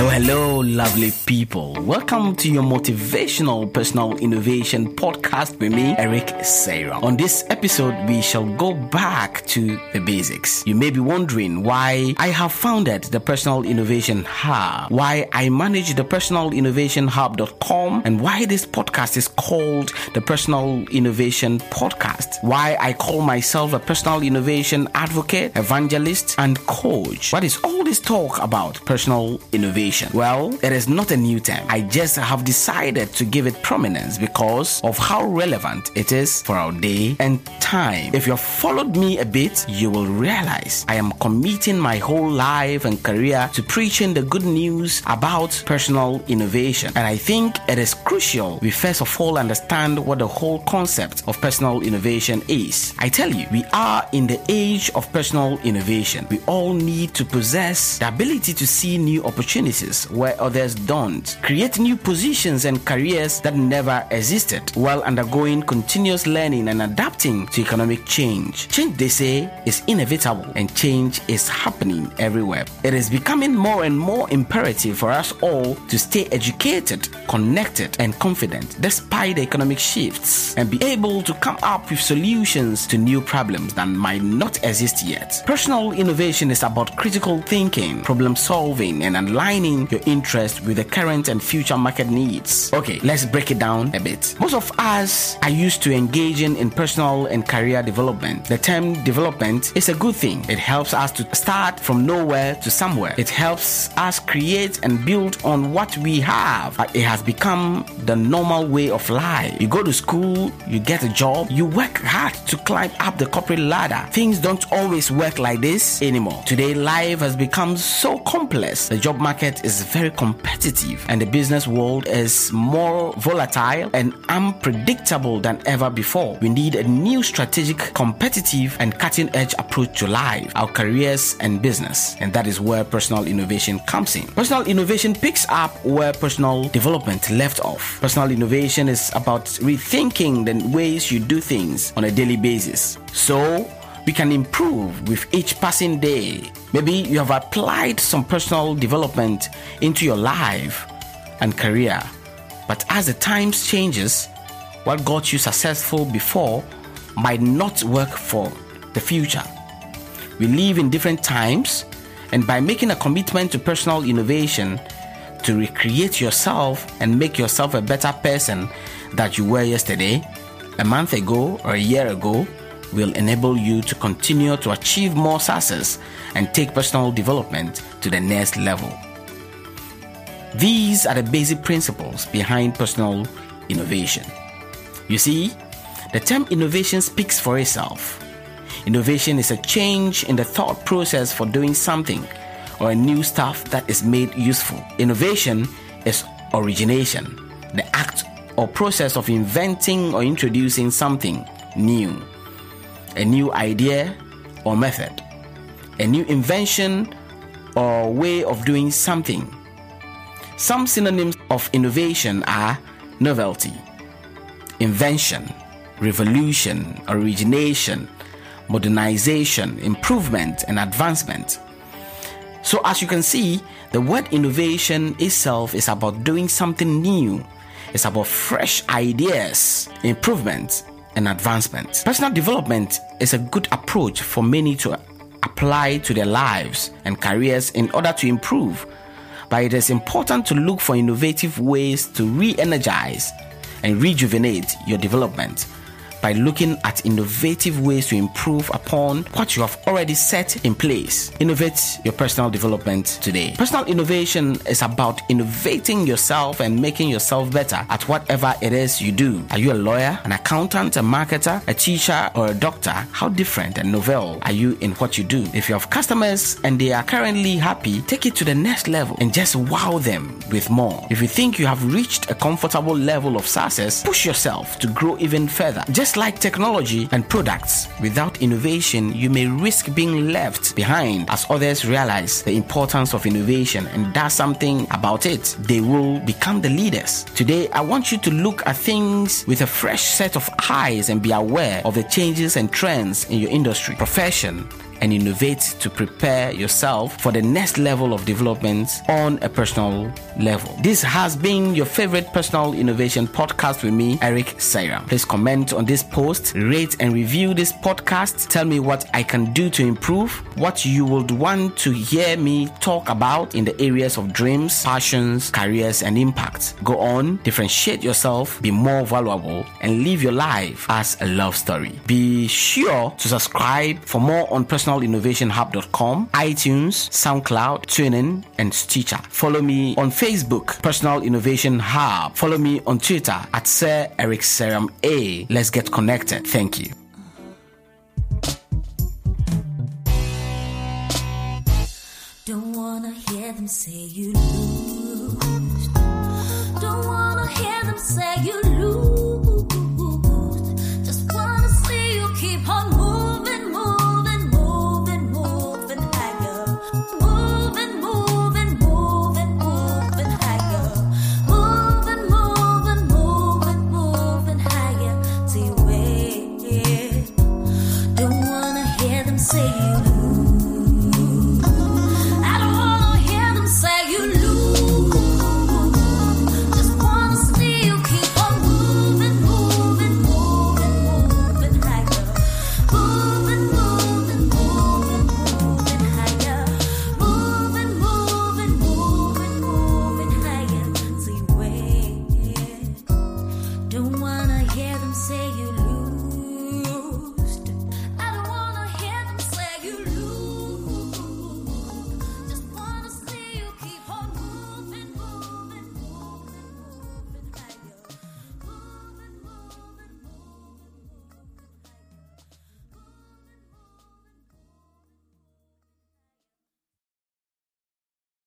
Hello, hello, lovely people. Welcome to your motivational personal innovation podcast with me, Eric Seyram. On this episode, we shall go back to the basics. You may be wondering why I have founded the Personal Innovation Hub, why I manage the Personal Innovation Hub.com, and why this podcast is called the Personal Innovation Podcast, why I call myself a personal innovation advocate, evangelist, and coach. What is all this talk about personal innovation? Well, it is not a new term. I just have decided to give it prominence because of how relevant it is for our day and time. If you have followed me a bit, you will realize I am committing my whole life and career to preaching the good news about personal innovation. And I think it is crucial we first of all understand what the whole concept of personal innovation is. I tell you, we are in the age of personal innovation. We all need to possess the ability to see new opportunities where others don't, create new positions and careers that never existed while undergoing continuous learning and adapting to economic change. Change, they say, is inevitable and change is happening everywhere. It is becoming more and more imperative for us all to stay educated, connected, and confident despite the economic shifts and be able to come up with solutions to new problems that might not exist yet. Personal innovation is about critical thinking, problem solving, and aligning your interest with the current and future market needs. Okay, let's break it down a bit. Most of us are used to engaging in personal and career development. The term development is a good thing. It helps us to start from nowhere to somewhere. It helps us create and build on what we have. It has become the normal way of life. You go to school, you get a job, you work hard to climb up the corporate ladder. Things don't always work like this anymore. Today, life has become so complex. The job market is very competitive and the business world is more volatile and unpredictable than ever before. We need a new strategic, competitive, and cutting edge approach to life, our careers, and business. And that is where personal innovation comes in. Personal innovation picks up where personal development left off. Personal innovation is about rethinking the ways you do things on a daily basis. So, we can improve with each passing day. Maybe you have applied some personal development into your life and career, but as the times changes, what got you successful before might not work for the future. We live in different times, and by making a commitment to personal innovation, to recreate yourself and make yourself a better person that you were yesterday, a month ago, or a year ago, will enable you to continue to achieve more success and take personal development to the next level. These are the basic principles behind personal innovation. You see, the term innovation speaks for itself. Innovation is a change in the thought process for doing something or a new stuff that is made useful. Innovation is origination, the act or process of inventing or introducing something new a new idea or method, a new invention or way of doing something. Some synonyms of innovation are novelty, invention, revolution, origination, modernization, improvement, and advancement. So, as you can see, the word innovation itself is about doing something new. It's about fresh ideas, improvement, and advancement. Personal development is a good approach for many to apply to their lives and careers in order to improve. But it is important to look for innovative ways to re energize and rejuvenate your development by looking at innovative ways to improve upon what you have already set in place. Innovate your personal development today. Personal innovation is about innovating yourself and making yourself better at whatever it is you do. Are you a lawyer, an accountant, a marketer, a teacher, or a doctor? How different and novel are you in what you do? If you have customers and they are currently happy, take it to the next level and just wow them with more. If you think you have reached a comfortable level of success, push yourself to grow even further. Just like technology and products, without innovation, you may risk being left behind as others realize the importance of innovation and does something about it. They will become the leaders. Today, I want you to look at things with a fresh set of eyes and be aware of the changes and trends in your industry, profession, and innovate to prepare yourself for the next level of development on a personal level. This has been your favorite personal innovation podcast with me, Eric Seyram. Please comment on this post, rate and review this podcast. Tell me what I can do to improve, what you would want to hear me talk about in the areas of dreams, passions, careers, and impact. Go on, differentiate yourself, be more valuable, and live your life as a love story. Be sure to subscribe for more on personalinnovationhub.com, iTunes, SoundCloud, TuneIn, and Stitcher. Follow me on Facebook, Personal Innovation Hub. Follow me on Twitter at Sir Eric Seyram A. Let's get connected. Thank you. Don't wanna hear them say you lose. Don't wanna hear them say you lose. hear them say you